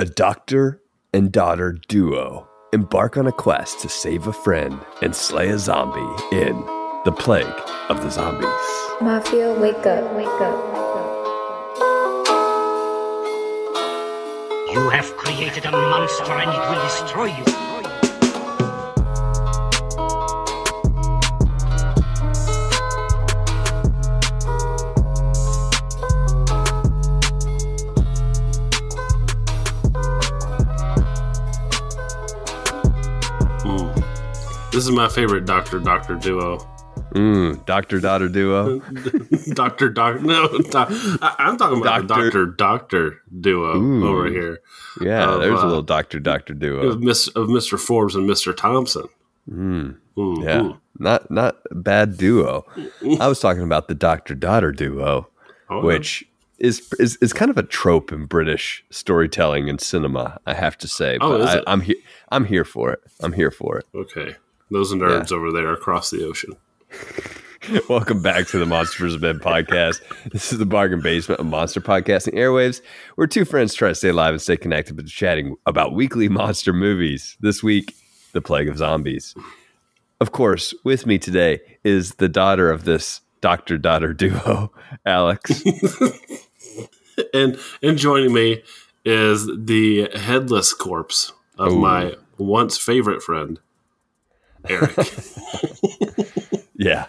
A doctor and daughter duo embark on a quest to save a friend and slay a zombie in The Plague of the Zombies. Mafia, wake up, wake up. You have created a monster and it will destroy you. Is my favorite Doctor Doctor duo. Mm, doctor daughter duo. Doctor Doctor. No, doc, I, I'm talking about Doctor- Doctor Doctor duo Ooh. over here Yeah, Of, there's a uh, little doctor doctor duo. of, Miss, of Mr. Forbes and Mr. Thompson. Mm, Mhm. yeah, not not bad duo. I was talking about the doctor daughter duo, Oh, which is, is is kind of a trope in British storytelling and cinema. I have to say, Oh, but I? I'm here. I'm here for it. I'm here for it. okay. Those nerds over there across the ocean. Welcome back to the Monsters of Men podcast. This is the bargain basement of monster podcasting airwaves, where two friends try to stay alive and stay connected, but chatting about weekly monster movies. This week, The Plague of Zombies. Of course, with me today is the daughter of this doctor daughter duo, Alex. And and joining me is the headless corpse of Ooh. my once favorite friend, Eric. yeah.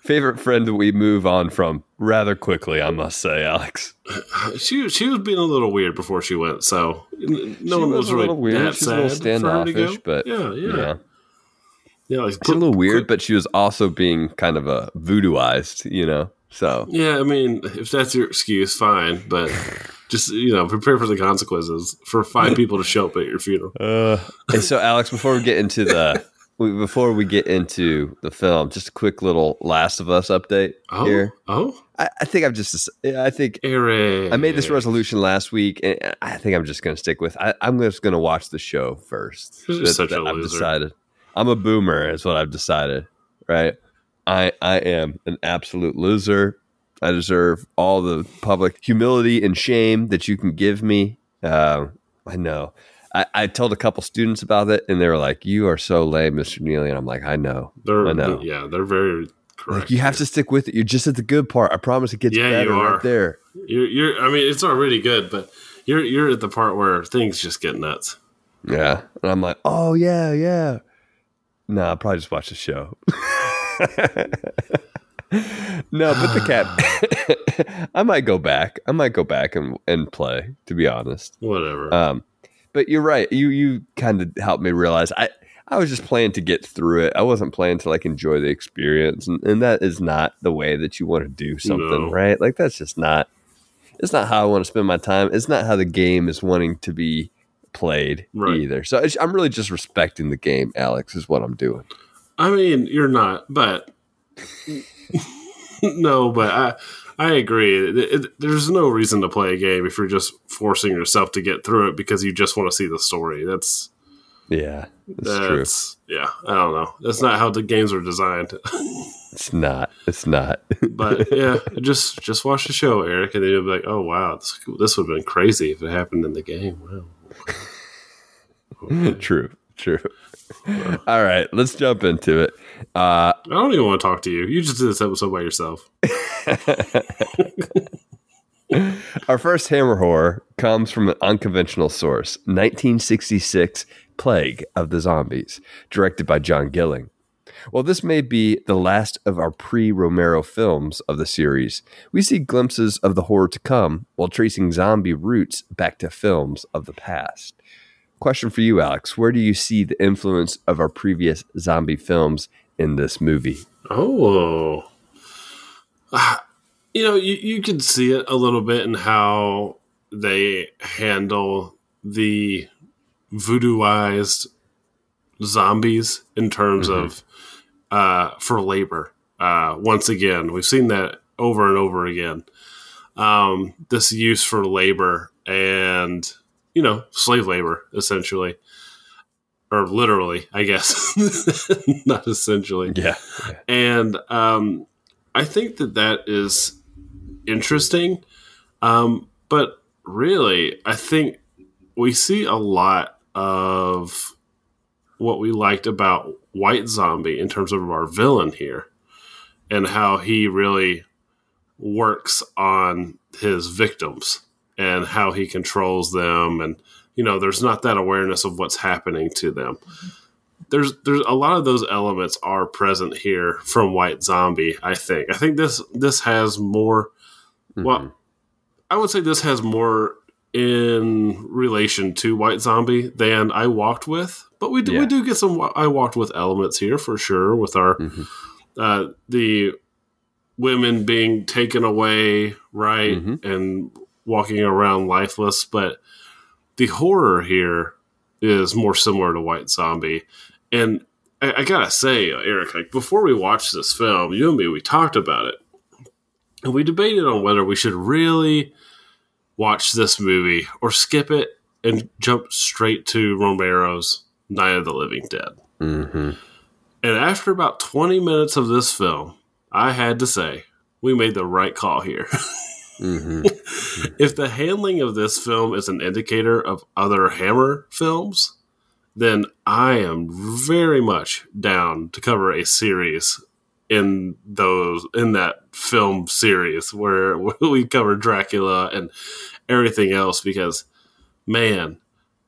Favorite friend that we move on from rather quickly, I must say, Alex. she she was being a little weird before she went, so no She one was was, a really little weird. that She's a little sad for her to go. standoffish, but yeah, yeah, yeah. yeah. like, It's a little weird, but she was also being kind of a voodooized, you know? So Yeah, I mean, if that's your excuse, fine. But just you know, prepare for the consequences for five people to show up at your funeral. Uh, and so, Alex, before we get into the before we get into the film, just a quick little Last of Us update Oh, here. oh, I, I think I'm just I think Eric. I made this resolution last week, and I think I'm just going to stick with. I, I'm just going to watch the show first. You're just such a I've loser. decided. I'm a boomer, is what I've decided. Right? I I am an absolute loser. I deserve all the public humility and shame that you can give me. Uh, I know. I, I told a couple students about it, and they were like, "You are so lame, Mr. Neely." And I'm like, "I know. They're, I know. Yeah, they're very correct. Like, you have to stick with it. You're just at the good part. I promise it gets Yeah, better you are. right there." You're, you're. I mean, it's already good, but you're you're at the part where things just get nuts. Yeah. And I'm like, oh, yeah, yeah. No, I'll probably just watch the show. no, but the cat, I might go back. I might go back and, and play, to be honest. Whatever. Um, but you're right. You you kind of helped me realize I, I was just playing to get through it. I wasn't playing to like enjoy the experience. And, and that is not the way that you want to do something, No. right? Like, that's just not, it's not how I want to spend my time. It's not how the game is wanting to be played Right. either. So it's, I'm really just respecting the game, Alex, is what I'm doing. I mean, you're not, but no, but I I agree. It- it- there's no reason to play a game if you're just forcing yourself to get through it because you just want to see the story. That's Yeah, that's true. yeah. I don't know. That's not how the games are designed. It's not. It's not. but yeah, just just watch the show, Eric, and then you'll be like, oh wow, this, this would have been crazy if it happened in the game. Wow. true. True. All right, let's jump into it. Uh, I don't even want to talk to you. You just did this episode by yourself. Our first hammer horror comes from an unconventional source 1966 Plague of the Zombies, directed by John Gilling. While this may be the last of our pre Romero films of the series, we see glimpses of the horror to come while tracing zombie roots back to films of the past. Question for you, Alex Where do you see the influence of our previous zombie films in this movie? Oh. You know, you, you can see it a little bit in how they handle the voodooized zombies in terms of uh, for labor. Uh, once again, we've seen that over and over again. Um, this use for labor and, you know, slave labor, essentially. Or literally, I guess. Not essentially. Yeah. And um, I think that that is interesting. Um, but really, I think we see a lot of what we liked about White Zombie in terms of our villain here and how he really works on his victims and how he controls them and you know there's not that awareness of what's happening to them there's there's a lot of those elements are present here from white zombie i think i think this this has more well i would say this has more in relation to white zombie than i walked with but we do, Yeah. we do get some i walked with elements here for sure with our Mhm. uh the women being taken away right Mhm. and walking around lifeless but the horror here is more similar to white zombie and I, I gotta say eric like before we watched this film you and me we talked about it. And we debated on whether we should really watch this movie or skip it and jump straight to romero's night of the living dead. Hmm and after about 20 minutes of this film, I had to say, we made the right call here. hmm if the handling of this film is an indicator of other Hammer films, then I am very much down to cover a series in those in that film series where we cover Dracula and everything else because man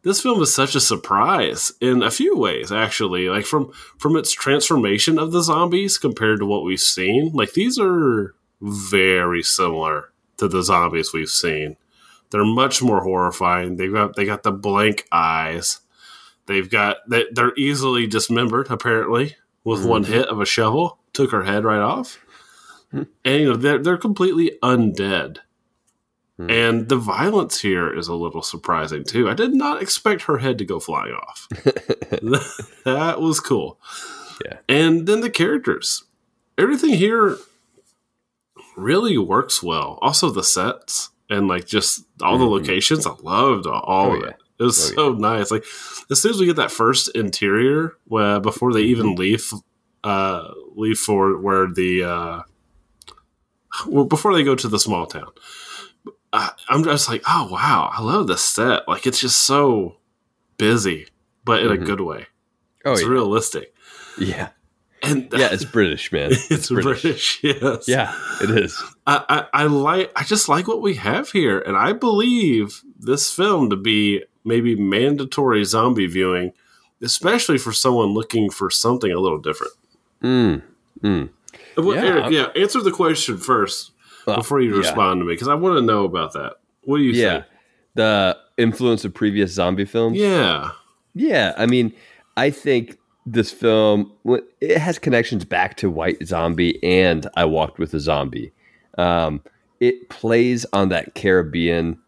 this film is such a surprise in a few ways actually. Like from from its transformation of the zombies compared to what we've seen like these are very similar to the zombies we've seen. They're much more horrifying. They've got they got the blank eyes they've got they, they're easily dismembered apparently with one hit of a shovel took her head right off and you know they're, they're completely undead Hmm. and the violence here is a little surprising too. I did not expect her head to go flying off. that was cool. Yeah. And then the characters. Everything here really works well. Also the sets and like just all the Mhm. locations. I loved all Oh, of yeah. it. It was Oh, so nice. Like as soon as we get that first interior, where before they Mm-hmm. even leave, uh, leave for where the uh, well before they go to the small town, I, I'm just like, oh wow, I love the set. Like it's just so busy, but in Mhm. a good way. Oh it's yeah. realistic, yeah, and yeah. It's British, man. it's British. Yes, Yeah, it is. I, I, I like I just like what we have here, and I believe this film to be maybe mandatory zombie viewing, especially for someone looking for something a little different. Mm. Mm. Well, Yeah. Eric, yeah, answer the question first Well, before you yeah. respond to me because I want to know about that. What do you Yeah, think? the influence of previous zombie films. Yeah, Yeah, I mean, I think this film it has connections back to White Zombie and I Walked with a Zombie. Um, it plays on that Caribbean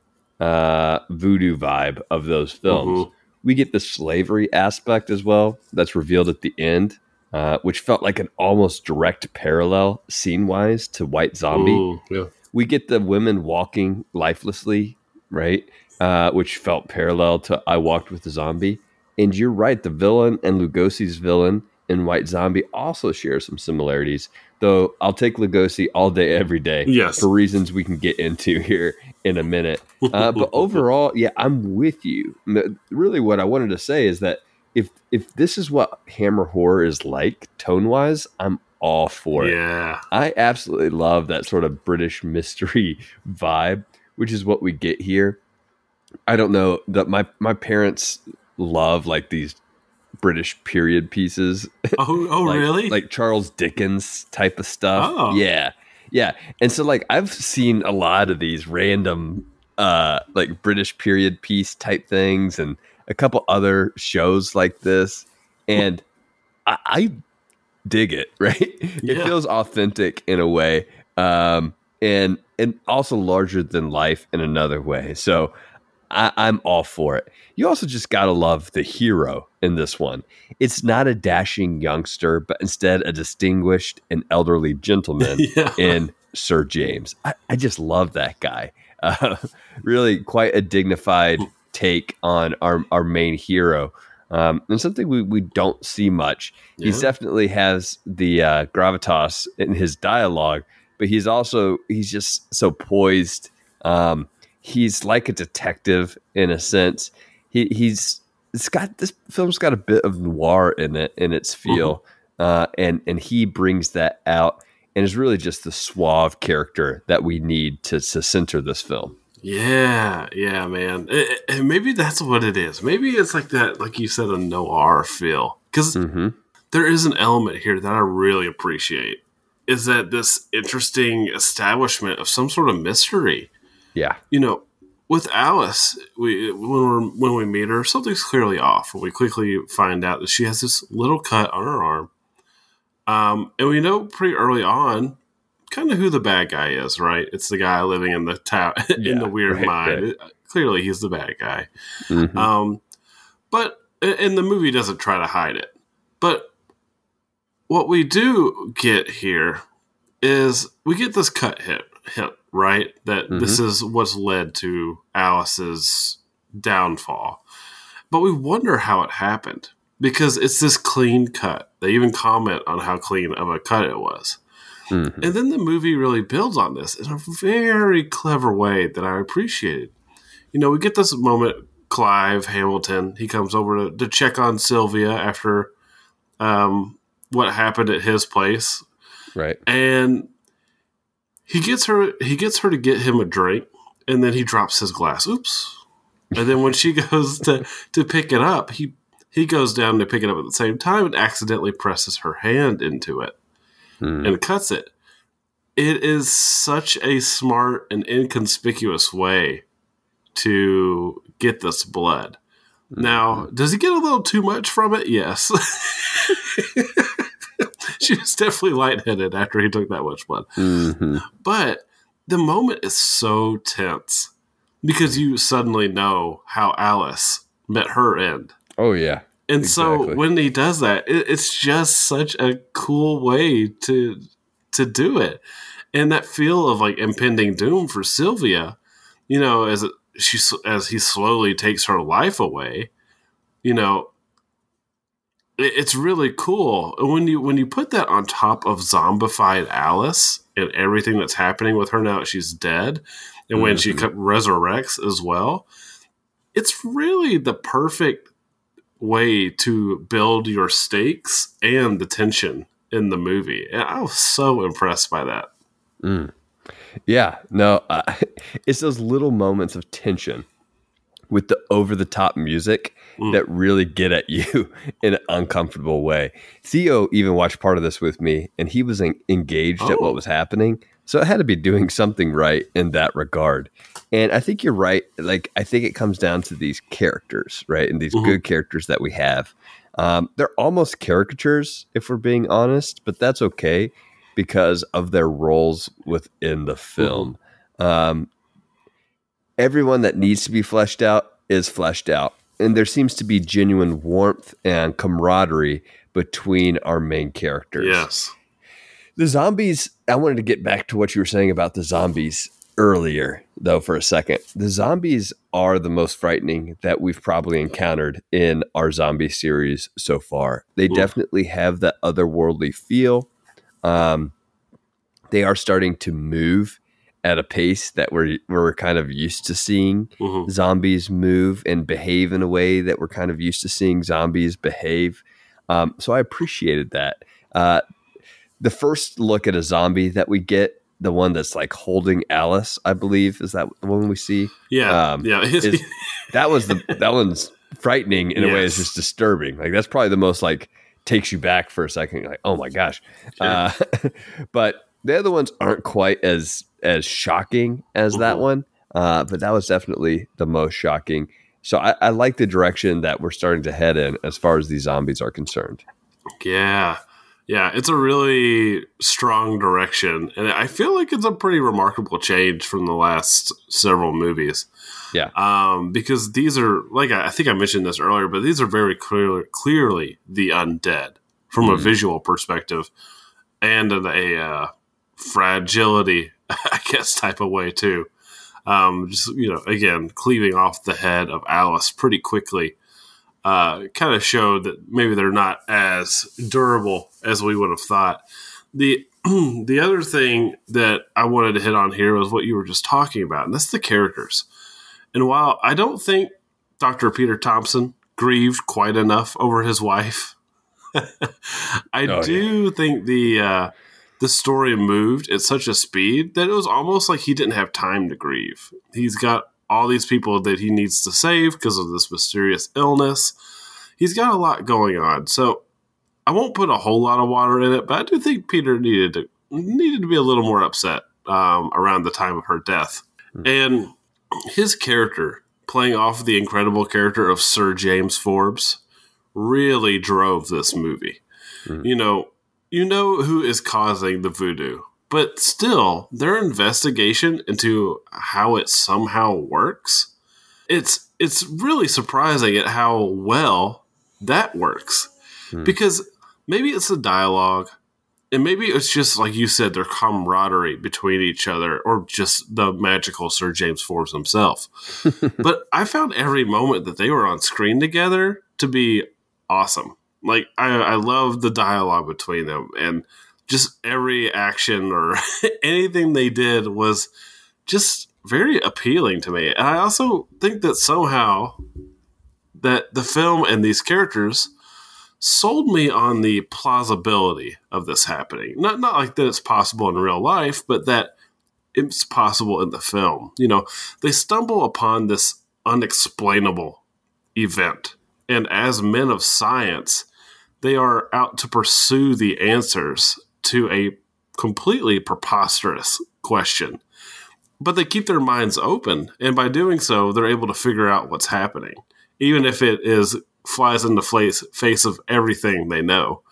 uh, voodoo vibe of those films. Mhm. We get the slavery aspect as well. That's revealed at the end, uh, which felt like an almost direct parallel scene wise to White Zombie Mm, yeah. we get the women walking lifelessly, right? Uh, which felt parallel to I Walked with a Zombie. And you're right, the villain and Lugosi's villain in White Zombie also share some similarities. Though I'll take Lugosi all day, every day, Yes. for reasons we can get into here in a minute. Uh, but overall, yeah, I'm with you. Really, what I wanted to say is that if if this is what Hammer horror is like tone wise, I'm all for it. Yeah, I absolutely love that sort of British mystery vibe, which is what we get here. I don't know that my my parents love like these British period pieces, Oh, oh, like, really? like Charles Dickens type of stuff. Oh. Yeah, yeah. And so like I've seen a lot of these random uh like British period piece type things and a couple other shows like this, and I, I dig it. Right, it Yeah. feels authentic in a way, um, and and also larger than life in another way. So. I, I'm all for it. You also just gotta love the hero in this one. It's not a dashing youngster, but instead a distinguished and elderly gentleman yeah. in Sir James. I, I just love that guy. Uh, really, quite a dignified take on our our main hero, um, and something we, we don't see much. He definitely has the uh, gravitas in his dialogue, but he's also he's just so poised. Um, he's like a detective in a sense, he he's it's got this film's got a bit of noir in it in its feel, uh, and and he brings that out and is really just the suave character that we need to to center this film. Yeah, yeah, man. Eh, And maybe that's what it is. Maybe it's like that, like you said, a noir feel. Because Mm-hmm. there is an element here that I really appreciate. Is that this interesting establishment of some sort of mystery? Yeah, You know, with Alice, we when we're when we meet her, something's clearly off. We quickly find out that she has this little cut on her arm, um, and we know pretty early on, kind of who the bad guy is. Right? It's the guy living in the town in Yeah, the weird right, mind. right. Clearly, he's the bad guy. Mhm. Um, but and the movie doesn't try to hide it. But what we do get here is we get this cut hit hint, right? That this is what's led to Alice's downfall. But we wonder how it happened because it's this clean cut. They even comment on how clean of a cut it was. Mhm. And then the movie really builds on this in a very clever way that I appreciated. You know, we get this moment, Clive Hamilton, he comes over to, to check on Sylvia after um, what happened at his place. right. And he gets her he gets her to get him a drink and then he drops his glass. Oops. And then when she goes to, to pick it up, he he goes down to pick it up at the same time and accidentally presses her hand into it Hmm. and cuts it. It is such a smart and inconspicuous way to get this blood. Now, does he get a little too much from it? Yes. she was definitely lightheaded after he took that much blood. Mhm. But the moment is so tense because you suddenly know how Alice met her end. Oh yeah, And so when he does that, it, it's just such a cool way to to do it, and that feel of like impending doom for Sylvia, you know, as it, she as he slowly takes her life away, you know, it's really cool. When you when you put that on top of zombified Alice and everything that's happening with her now that she's dead, and when she resurrects as well, it's really the perfect way to build your stakes and the tension in the movie. And I was so impressed by that. yeah. No, uh, it's those little moments of tension with the over the top music Mm. that really get at you in an uncomfortable way. Theo even watched part of this with me, and he was en- engaged at Oh. what was happening. So it had to be doing something right in that regard. And I think you're right. Like, I think it comes down to these characters, right? And these Mhm. good characters that we have. Um, they're almost caricatures, if we're being honest, but that's okay because of their roles within the film. Um, everyone that needs to be fleshed out is fleshed out. And there seems to be genuine warmth and camaraderie between our main characters. Yes. The zombies, I wanted to get back to what you were saying about the zombies earlier, though, for a second. The zombies are the most frightening that we've probably encountered in our zombie series so far. They Oof. definitely have that otherworldly feel. Um, they are starting to move at a pace that we're, we're kind of used to seeing Mhm. zombies move and behave in a way that we're kind of used to seeing zombies behave. Um, so I appreciated that. Uh, the first look at a zombie that we get, the one that's like holding Alice, I believe, is that the one we see? Yeah. Um, yeah. is- That was the that one's frightening in a way. It's just disturbing. Like that's probably the most like takes you back for a second. You're like, oh my gosh. Uh, but the other ones aren't quite as as shocking as that Mhm. one. Uh, but that was definitely the most shocking. So I, I like the direction that we're starting to head in as far as these zombies are concerned. yeah. Yeah. It's a really strong direction. And I feel like it's a pretty remarkable change from the last several movies. Yeah. Um, because these are, like I, think I mentioned this earlier, but these are very clear, clearly the undead from a Mhm. visual perspective and a uh, fragility, I guess, type of way too. Um, just you know, again, cleaving off the head of Alice pretty quickly, uh, kind of showed that maybe they're not as durable as we would have thought. the The other thing that I wanted to hit on here was what you were just talking about, and that's the characters. And while I don't think Dr. Peter Thompson grieved quite enough over his wife. I Oh, do think the uh, the story moved at such a speed that it was almost like he didn't have time to grieve. He's got all these people that he needs to save because of this mysterious illness. He's got a lot going on. So I won't put a whole lot of water in it, but I do think Peter needed to needed to be a little more upset um, around the time of her death. And his character, playing off the incredible character of Sir James Forbes, really drove this movie. You know, you know who is causing the voodoo, but still, their investigation into how it somehow works, it's it's really surprising at how well that works. Hmm. Because maybe it's the dialogue, and maybe it's just like you said, their camaraderie between each other, or just the magical Sir James Forbes himself. but I found every moment that they were on screen together to be awesome. Like I, I love the dialogue between them, and just every action or anything they did was just very appealing to me. And I also think that somehow that the film and these characters sold me on the plausibility of this happening. Not not like that it's possible in real life, but that it's possible in the film. You know, they stumble upon this unexplainable event, and as men of science, they are out to pursue the answers to a completely preposterous question. But they keep their minds open, and by doing so, they're able to figure out what's happening, even if it is flies in the face, face of everything they know.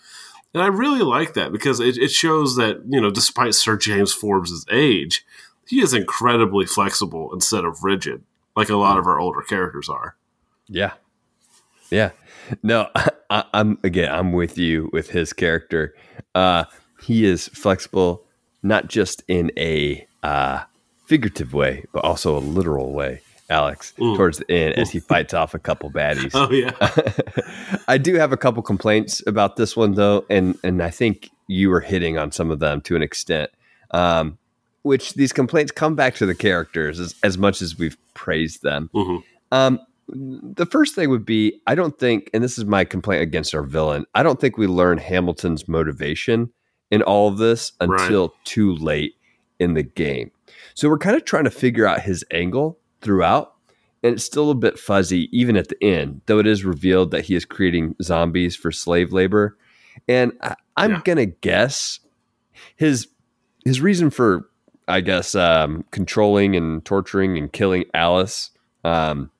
And I really like that because it, it shows that, you know, despite Sir James Forbes' age, he is incredibly flexible instead of rigid, like a lot of our older characters are. Yeah. Yeah. No, I, I'm again, I'm with you with his character. Uh, he is flexible, not just in a uh, figurative way, but also a literal way, Alex, towards the end as he fights off a couple baddies. Oh, yeah. I do have a couple complaints about this one though, and and I think you were hitting on some of them to an extent. Um, which these complaints come back to the characters as, as much as we've praised them. Mhm. Um, the first thing would be I don't think, and this is my complaint against our villain, I don't think we learn Hamilton's motivation in all of this Right. until too late in the game. So we're kind of trying to figure out his angle throughout, and it's still a bit fuzzy even at the end, though it is revealed that he is creating zombies for slave labor. And I, I'm Yeah. gonna guess his his reason for I guess um, controlling and torturing and killing Alice um,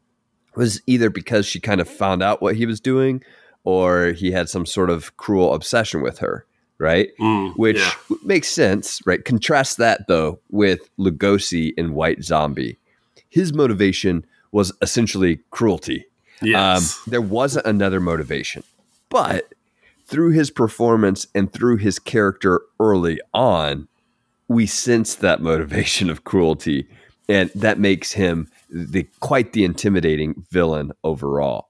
was either because she kind of found out what he was doing, or he had some sort of cruel obsession with her, right? Mm, Which yeah. makes sense, right? Contrast that though with Lugosi in White Zombie. His motivation was essentially cruelty. Yes. Um, there wasn't another motivation. But through his performance and through his character early on, we sense that motivation of cruelty. And that makes him the quite the intimidating villain overall.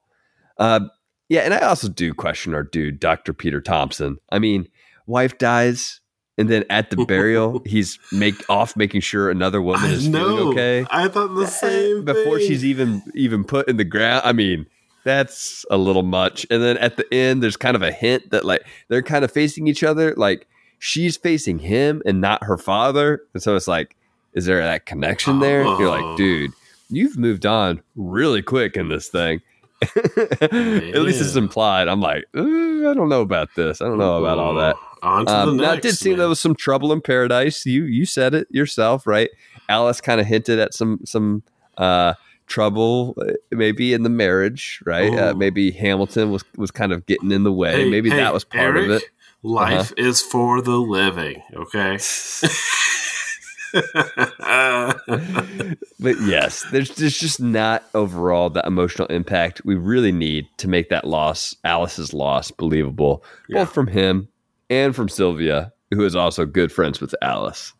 Uh, yeah, and I also do question our dude, Dr. Peter Thompson. I mean, wife dies, and then at the burial, he's make off making sure another woman is feeling okay I thought the same before thing. she's even even put in the ground. I mean, that's a little much. And then at the end, there's kind of a hint that like they're kind of facing each other. Like she's facing him and not her father. And so it's like, is there that connection there? You're Oh. like, dude, you've moved on really quick in this thing. At least it's implied. I'm like, "Uh, I don't know about this. I don't know about all that. On to Um, the now, it did seem man. there was some trouble in paradise. You you said it yourself, right? Alice kind of hinted at some some uh, trouble, uh, maybe in the marriage, right? Uh, maybe Hamilton was was kind of getting in the way. Hey, maybe hey, that was part of Eric, it. Uh-huh. Life is for the living, okay? But yes, there's there's just not overall the emotional impact we really need to make that loss, Alice's loss, believable, Yeah. both from him and from Sylvia, who is also good friends with Alice.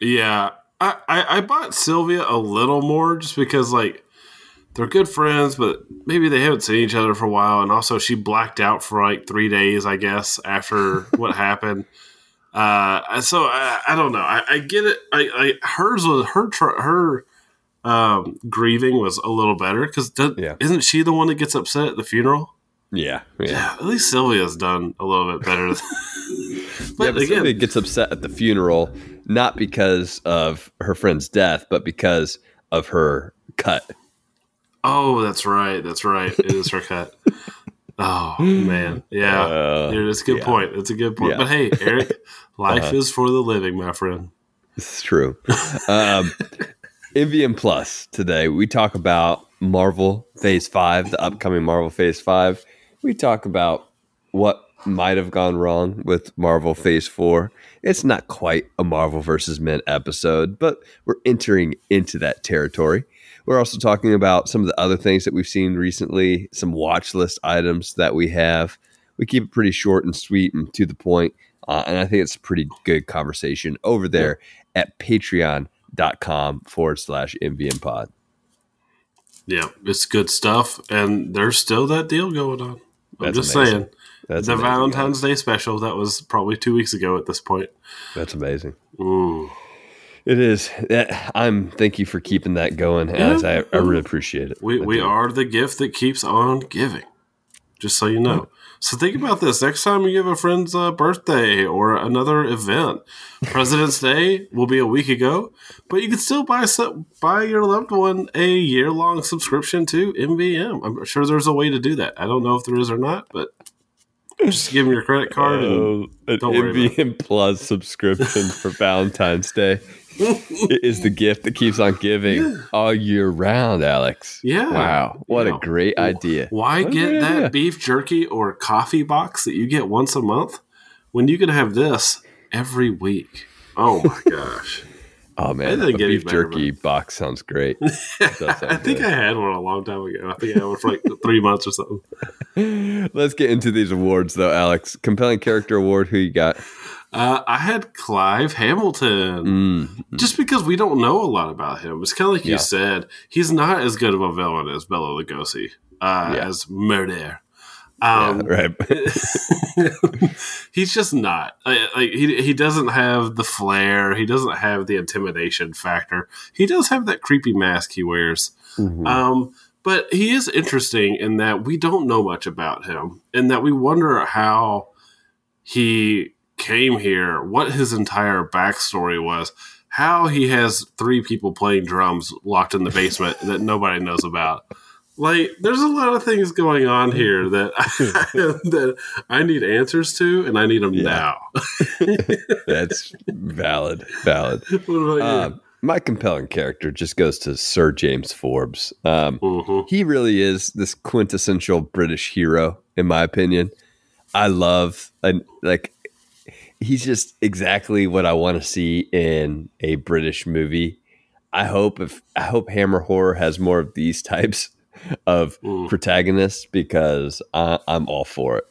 yeah, I, I, I bought Sylvia a little more just because, like, they're good friends, but maybe they haven't seen each other for a while. And also, she blacked out for like three days, I guess, after what happened. Uh, so I, I don't know. I, I get it. I, I hers was her tr- her um, grieving was a little better because Yeah. isn't she the one that gets upset at the funeral? Yeah, yeah. Yeah, at least Sylvia's done a little bit better. but, yeah, but again, Sylvia gets upset at the funeral not because of her friend's death, but because of her cut. oh, that's right, that's right. It is her cut. Oh man, yeah, Uh, Dude, it's a good yeah. point. That's a good point. Yeah. But hey, Eric, life Uh-huh. is for the living, my friend. It's true. Um, MVM Plus today, we talk about Marvel Phase 5, the upcoming Marvel Phase 5. We talk about what might have gone wrong with Marvel Phase 4. It's not quite a Marvel versus Men episode, but we're entering into that territory. We're also talking about some of the other things that we've seen recently, some watch list items that we have. We keep it pretty short and sweet and to the point. Uh, and I think it's a pretty good conversation over there at patreon.com forward slash MVM pod. Yeah, it's good stuff, and there's still that deal going on. I'm That's just amazing. saying. That's the amazing, Valentine's Day special that was probably two weeks ago at this point. That's amazing. Ooh. It is. I'm. Thank you for keeping that going, Alex. I, I really appreciate it. We I we do. are the gift that keeps on giving. Just so you know. So think about this. Next time you give a friend's uh, birthday or another event, President's Day will be a week ago, but you can still buy buy your loved one a year long subscription to MVM. I'm sure there's a way to do that. I don't know if there is or not, but just give them your credit card. and, Oh, an Don't about MVM Plus subscription for Valentine's Day. it is the gift that keeps on giving all year round, Alex. Yeah. Wow. What Yeah. a great idea. Why What get that idea. beef jerky or coffee box that you get once a month when you can have this every week? Oh my gosh. Oh, man. get beef better, jerky box sounds great. That sounds I think good. I had one a long time ago. I think I had one for like three months or something. Let's get into these awards, though, Alex. Compelling Character Award. Who you got? Uh, I had Clive Hamilton. Mm, Just because we don't know a lot about him. It's kind of like you said, he's not as good of a villain as Bela Lugosi, uh, Yeah. as Murder. Yeah, Um, right. he's just not like he he doesn't have the flair. He doesn't have the intimidation factor. He does have that creepy mask he wears. Mhm. Um, but he is interesting in that we don't know much about him, and that we wonder how he came here, what his entire backstory was, how he has three people playing drums locked in the basement that nobody knows about. Like, there's a lot of things going on here that that I need answers to, and I need them Yeah. now. That's valid. Valid. what about you? Um, my compelling character just goes to Sir James Forbes. Um, Mhm. he really is this quintessential British hero, in my opinion. I love and like he's just exactly what I want to see in a British movie. I hope if I hope Hammer Horror has more of these types of Mm. protagonists because I, I'm all for it.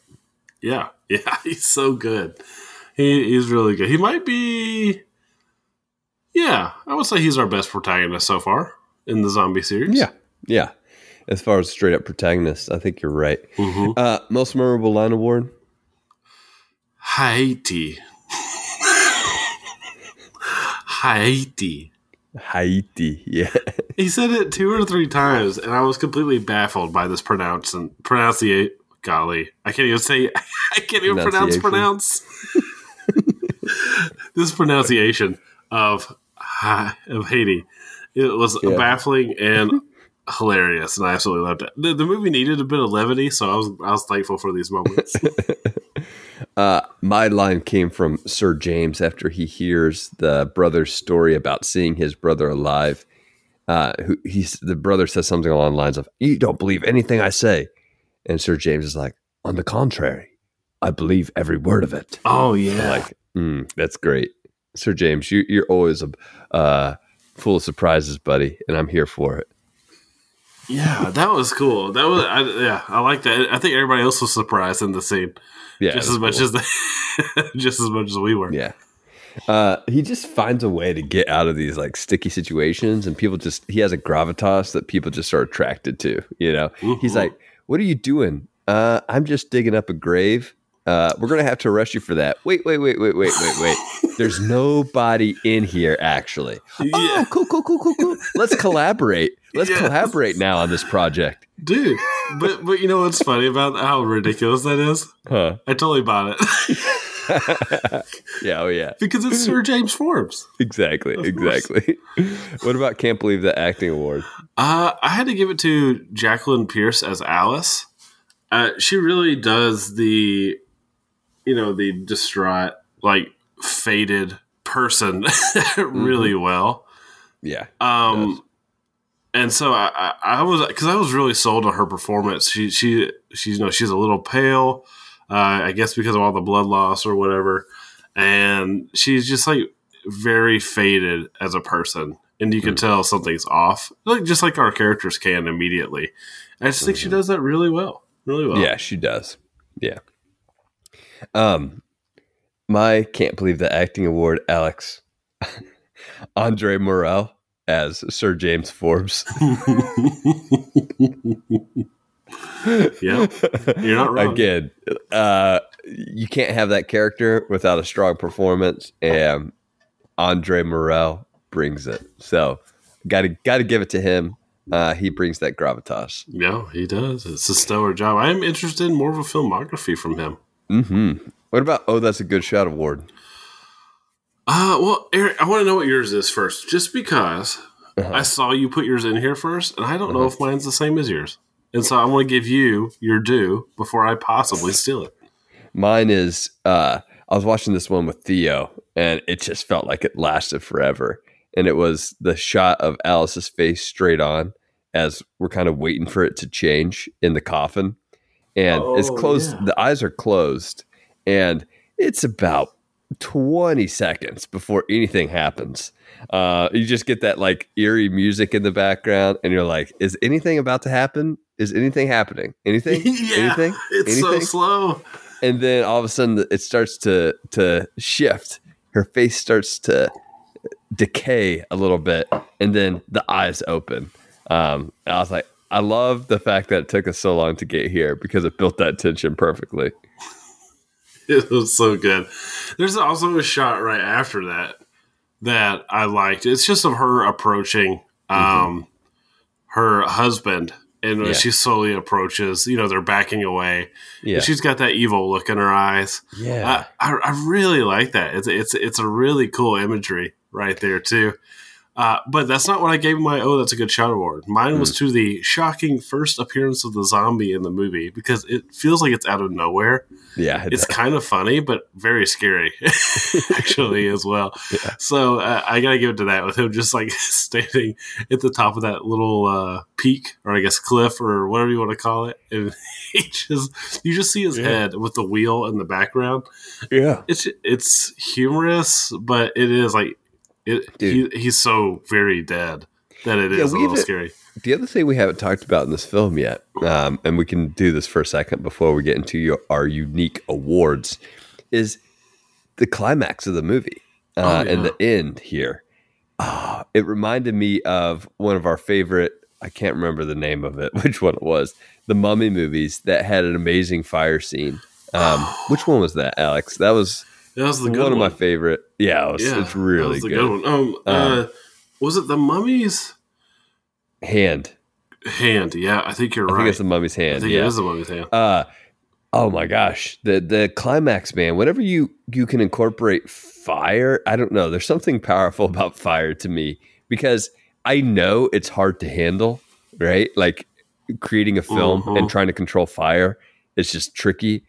Yeah, yeah, he's so good. He, he's really good. He might be, yeah, I would say he's our best protagonist so far in the zombie series. Yeah, yeah. As far as straight up protagonists, I think you're right. Mhm. Uh, most memorable line award. Haiti. Haiti. Haiti. Yeah. He said it two or three times, and I was completely baffled by this pronounce and pronunciate. Golly, I can't even say. I can't even pronounce pronounce this pronunciation of of Haiti. It was Yeah. baffling and hilarious, and I absolutely loved it. The, the movie needed a bit of levity, so I was I was thankful for these moments. Uh, my line came from Sir James after he hears the brother's story about seeing his brother alive. Uh, who he's the brother says something along the lines of, "You don't believe anything I say," and Sir James is like, "On the contrary, I believe every word of it." oh yeah, Like, mm, that's great, Sir James. You, you're always a uh, full of surprises, buddy, and I'm here for it. Yeah, that was cool. That was I, yeah, I like that. I think everybody else was surprised in the scene Yeah, just as much cool. as the, just as much as we were. Yeah. Uh, he just finds a way to get out of these like sticky situations, and people just he has a gravitas that people just are attracted to. You know, he's Mhm. like, "What are you doing?" Uh, I'm just digging up a grave. Uh, we're gonna have to arrest you for that. Wait, wait, wait, wait, wait, wait, wait. There's nobody in here actually. Yeah. Oh, cool, cool, cool, cool, cool. Let's collaborate. Let's Yes. collaborate now on this project. dude. But but you know what's funny about how ridiculous that is? Huh? I totally bought it Yeah. Oh, yeah. because it's Sir James Forbes. Exactly. Of course. Exactly. what about can't believe the acting award? Uh, I had to give it to Jacqueline Pearce as Alice. Uh, she really does the, you know, the distraught, like faded person really well. Yeah. Um, and so I, I, I was because I was really sold on her performance. She she she's you know she's a little pale, uh, I guess because of all the blood loss or whatever, and she's just like very faded as a person, and you can tell something's off, like just like our characters can immediately. I just think she does that really well, really well. Yeah, she does. Yeah. Um, my can't believe the acting award, Alex, Andre Morell as Sir James Forbes. yeah, you're not wrong. Again, uh, you can't have that character without a strong performance, and Andre Morell brings it. So, got to got to give it to him. Uh, he brings that gravitas. Yeah, he does. It's a stellar job. I am interested in more of a filmography from him. Hmm What about Oh, that's a good shot award? Uh, well, Eric, I want to know what yours is first, just because Uh-huh. I saw you put yours in here first, and I don't know if mine's the same as yours. And so I want to give you your due before I possibly steal it. Mine is uh I was watching this one with Theo and it just felt like it lasted forever. And it was the shot of Alice's face straight on as we're kind of waiting for it to change in the coffin. And it's Oh, closed, yeah. the eyes are closed, and it's about 20 seconds before anything happens. Uh, you just get that like eerie music in the background, and you're like, is anything about to happen? Is anything happening? Anything? yeah, Anything? it's so Anything? slow. and then all of a sudden it starts to to shift her face starts to decay a little bit and then the eyes open um and i was like i love the fact that it took us so long to get here because it built that tension perfectly It was so good. There's also a shot right after that that I liked. It's just of her approaching um, her husband, and Yeah. she slowly approaches, you know, they're backing away. yeah She's got that evil look in her eyes. yeah I, I, I really like that. It's it's it's a really cool imagery right there too. Uh, but that's not what I gave my oh that's a good shot award. Mine was to the shocking first appearance of the zombie in the movie because it feels like it's out of nowhere. yeah It's kind of funny but very scary actually as well. Yeah. So uh, I gotta give it to that with him just like standing at the top of that little uh, peak or I guess cliff or whatever you want to call it, and he just you just see his Yeah. head with the wheel in the background yeah it's it's humorous, but it is like it. He, he's so very dead that it is Yeah, a little scary. the other thing we haven't talked about in this film yet um, and we can do this for a second before we get into your, our unique awards is the climax of the movie uh, Oh, yeah. and the end here Ah, it reminded me of one of our favorite i can't remember the name of it which one it was the mummy movies that had an amazing fire scene um, which one was that alex that was That was the good one, good of my favorite yeah, it was, yeah, it's really that was the good, good, one. Um, uh, was it the mummy's hand hand? Yeah, I think you're i right. think it's the mummy's I hand think yeah it is the mummy's hand. Uh oh my gosh. The the climax, man. Whenever you you can incorporate fire, I don't know. There's something powerful about fire to me because I know it's hard to handle, right? Like creating a film and trying to control fire is just tricky.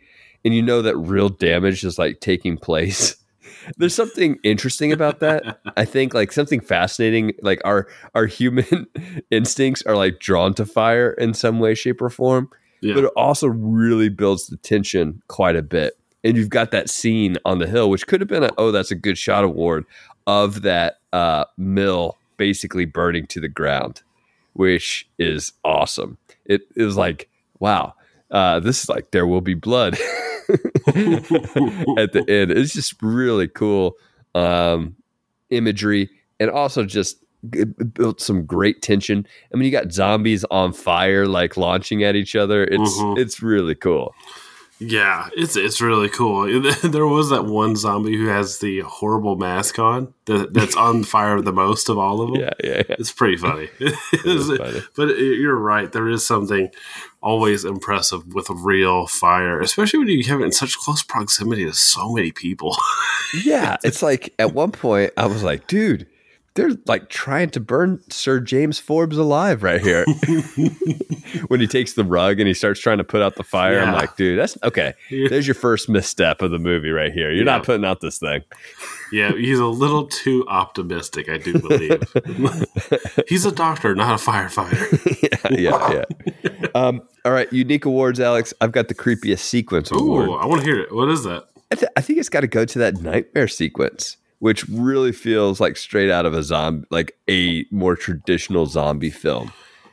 And you know that real damage is like taking place. There's something interesting about that. I think like something fascinating, like our our human instincts are like drawn to fire in some way, shape, or form Yeah, but it also really builds the tension quite a bit. And you've got that scene on the hill, which could have been a oh, that's a good shot award of that uh, mill basically burning to the ground, which is awesome. It, it like, wow, uh, this is like there will be blood at the end. It's just really cool um, imagery and also just it built some great tension. I mean, you got zombies on fire, like launching at each other. It's Mhm. it's really cool. Yeah, it's it's really cool. There was that one zombie who has the horrible mask on that, that's on fire the most of all of them. Yeah, yeah, yeah. It's pretty funny. is funny. But you're right. There is something always impressive with real fire, especially when you have it in such close proximity to so many people. Yeah, it's like at one point I was like, dude, they're like trying to burn Sir James Forbes alive right here. when he takes the rug and he starts trying to put out the fire, I'm like, dude, that's okay. There's your first misstep of the movie right here. You're Yeah. not putting out this thing. yeah, he's a little too optimistic, I do believe. he's a doctor, not a firefighter. yeah, yeah. Um, all right, unique awards, Alex. I've got the creepiest sequence award. I want to hear it. What is that? I, th- I think it's got to go to that nightmare sequence, which really feels like straight out of a zombie, like a more traditional zombie film.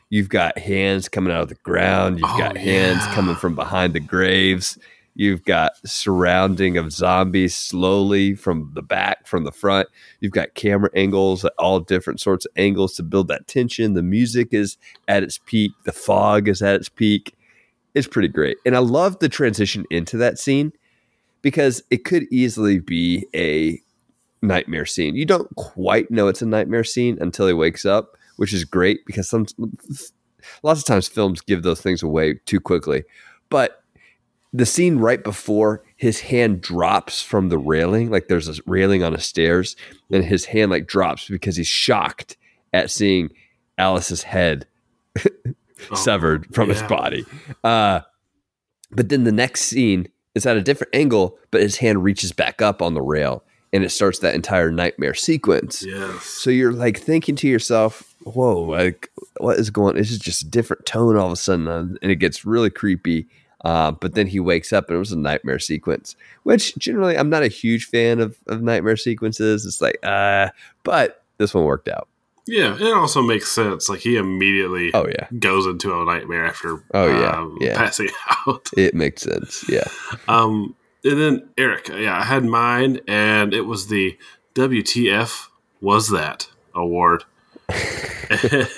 You've got hands coming out of the ground. You've Oh, got hands yeah. coming from behind the graves. You've got surrounding of zombies slowly from the back, from the front. You've got camera angles, at all different sorts of angles to build that tension. The music is at its peak. The fog is at its peak. It's pretty great. And I love the transition into that scene because it could easily be a nightmare scene. You don't quite know it's a nightmare scene until he wakes up, which is great because some lots of times films give those things away too quickly. But the scene right before his hand drops from the railing, like there's a railing on the stairs, and his hand like drops because he's shocked at seeing Alice's head severed from his body. Uh, but then the next scene is at a different angle, but his hand reaches back up on the rail and it starts that entire nightmare sequence. Yes. So you're like thinking to yourself, whoa, like what is going This is just a different tone all of a sudden. uh, And it gets really creepy. Uh, but then he wakes up and it was a nightmare sequence, which generally I'm not a huge fan of, of nightmare sequences. It's like, uh, but this one worked out. Yeah, it also makes sense. Like he immediately Oh, yeah. goes into a nightmare after Oh, yeah, um, yeah. passing out. It makes sense. Yeah. Um, and then Eric, yeah, I had mine, and it was the WTF was that award,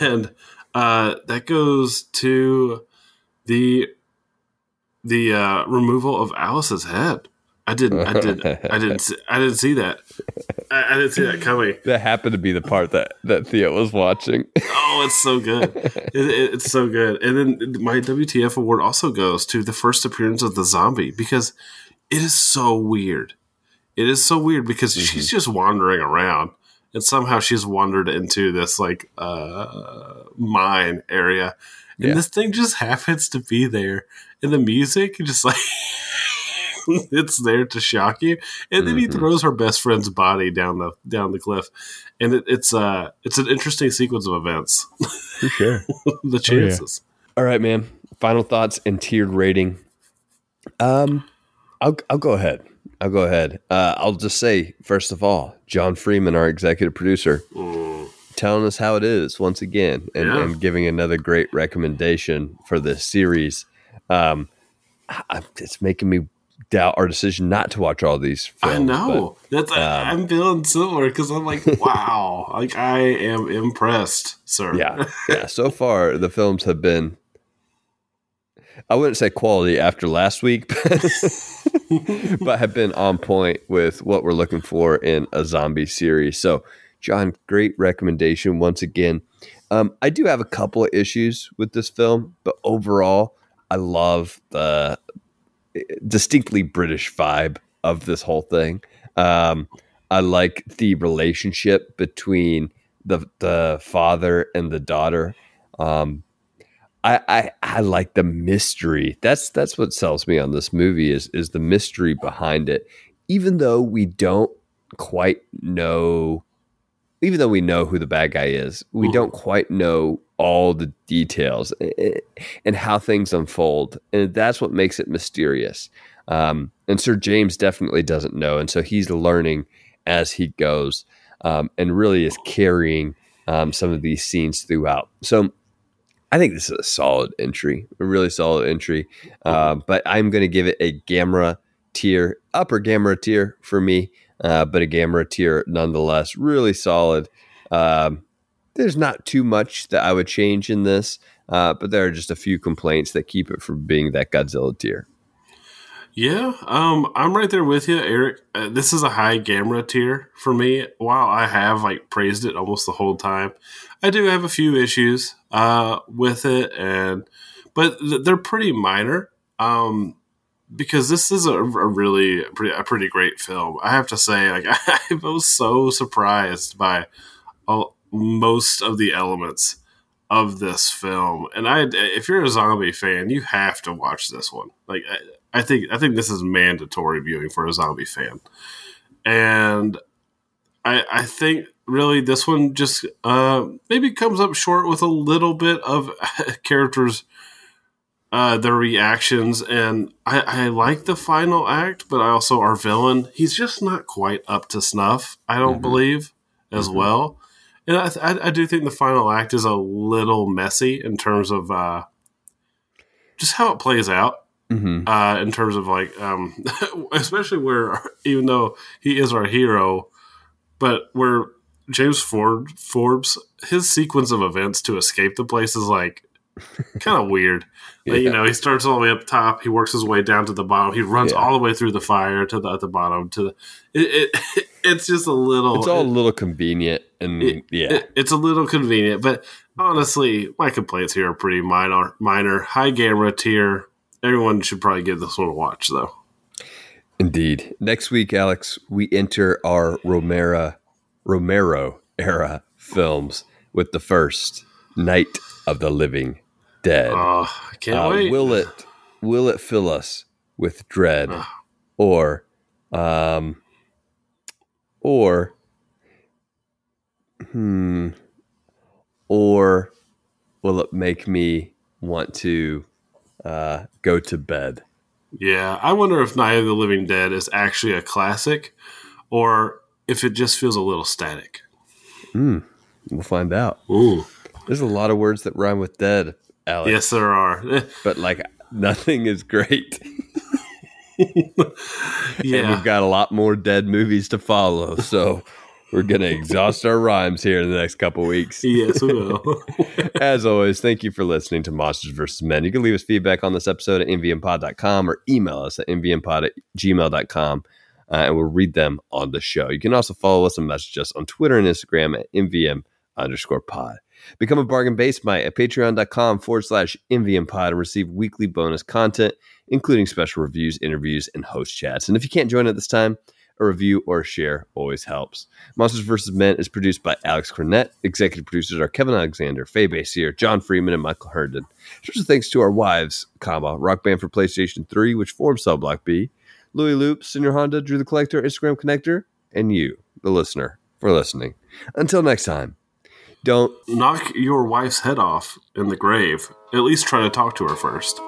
and uh, that goes to the the uh, removal of Alice's head. I didn't, I did, I didn't, see, I didn't see that. I, I didn't see that coming. That happened to be the part that, that Theo was watching. Oh, it's so good. It, it- it's so good. And then my WTF award also goes to the first appearance of the zombie because it is so weird. It is so weird because she's just wandering around and somehow she's wandered into this like uh mine area. And Yeah. this thing just happens to be there. And the music just like it's there to shock you. And then he Mhm. throws her best friend's body down the down the cliff. And it, it's uh it's an interesting sequence of events. For sure. the chances. All right, man. Final thoughts and tiered rating. Um, I'll I'll go ahead. I'll go ahead. Uh, I'll just say first of all, John Freeman, our executive producer, Mm, telling us how it is once again, and, Yeah. and giving another great recommendation for this series. Um, I, it's making me doubt our decision not to watch all these. Films, I know. That's I, um, I'm feeling similar because I'm like, wow, like I am impressed, sir. yeah, yeah. So far, the films have been. I wouldn't say quality after last week, but have been on point with what we're looking for in a zombie series. So, John, great recommendation once again. Um, I do have a couple of issues with this film, but overall, I love the distinctly British vibe of this whole thing. Um, I like the relationship between the the father and the daughter. Um, I, I I like the mystery. That's that's what sells me on this movie is is the mystery behind it. Even though we don't quite know, even though we know who the bad guy is, we don't quite know all the details and how things unfold, and that's what makes it mysterious. Um, and Sir James definitely doesn't know, and so he's learning as he goes, um, and really is carrying um, some of these scenes throughout. So I think this is a solid entry, a really solid entry. Um, but I'm going to give it a Gamera tier, upper Gamera tier for me, uh, but a Gamera tier nonetheless. Really solid. Um, there's not too much that I would change in this, uh, but there are just a few complaints that keep it from being that Godzilla tier. Yeah, um, I'm right there with you, Eric. Uh, this is a high Gamera tier for me. While I have like praised it almost the whole time, I do have a few issues uh, with it, and but th- they're pretty minor. Um, because this is a, a really pretty, a pretty great film. I have to say, like I was so surprised by all, most of the elements of this film, and I, if you're a zombie fan, you have to watch this one. Like I, I think I think this is mandatory viewing for a zombie fan, and I I think really this one just uh, maybe comes up short with a little bit of characters. Uh, their reactions and I, I like the final act, but I also our villain. He's just not quite up to snuff. I don't Mhm. believe as Mhm. well, and I, I, I do think the final act is a little messy in terms of uh, just how it plays out Mm-hmm. uh, in terms of like, um, especially where even though he is our hero, but where James Ford Forbes his sequence of events to escape the place is like kind of weird. Like, you know, he starts all the way up top, he works his way down to the bottom, he runs Yeah. all the way through the fire to the at the bottom to the. It, it it's just a little. It's all a little convenient, and it- yeah, it- it's a little convenient, but honestly, my complaints here are pretty minor. Minor, high Gamera tier. Everyone should probably give this one a watch, though. indeed. Next week, Alex, we enter our Romero Romero era films with the first Night of the Living Dead. Oh, I can't Uh, wait. Will it will it fill us with dread, Ugh. or um, or hmm, or will it make me want to uh, go to bed? yeah, I wonder if Night of the Living Dead is actually a classic, or if it just feels a little static. We'll find out. Ooh, There's a lot of words that rhyme with dead, Alex. yes, there are. But like nothing is great. And yeah, we've got a lot more dead movies to follow, so we're gonna exhaust our rhymes here in the next couple weeks. yes, we will. As always, thank you for listening to Monsters vs. Men. You can leave us feedback on this episode at mvmpod.com or email us at mvmpod at gmail.com, uh, and we'll read them on the show. You can also follow us and message us on Twitter and Instagram at mvm underscore pod. Become a bargain basement at patreon.com forward slash mvmpod and receive weekly bonus content, including special reviews, interviews, and host chats. And if you can't join at this time, a review or a share always helps. Monsters vs. Men is produced by Alex Cornett. Executive producers are Kevin Alexander, Faye Basier, John Freeman, and Michael Herndon. Special thanks to our wives, comma, Rock Band for PlayStation 3, which forms Cell Block B, Louis Loop, Senior Honda, Drew the Collector, Instagram Connector, and you, the listener, for listening. Until next time, don't Knock your wife's head off in the grave. At least try to talk to her first.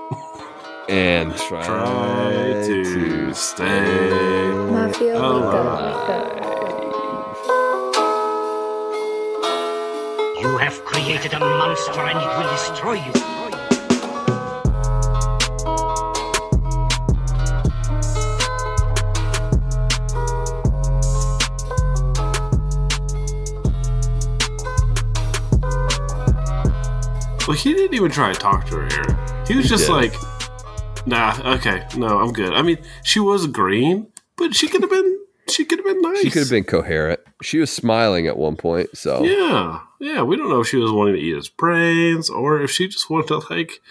and try, Try to stay. Mafia, alive. up, wake up. You have created a monster and it will destroy you. He didn't even try to talk to her, Aaron. He was just did. like, nah, okay, no, I'm good. I mean, she was green, but she could have been, she could have been nice. She could have been coherent. She was smiling at one point, so Yeah, yeah. We don't know if she was wanting to eat his brains or if she just wanted to like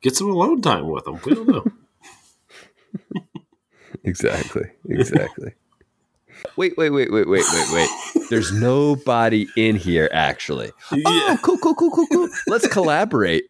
get some alone time with him. We don't know. exactly, exactly. Wait, wait, wait, wait, wait, wait, wait. There's nobody in here actually. yeah. Oh, cool, cool, cool, cool, cool. Let's collaborate.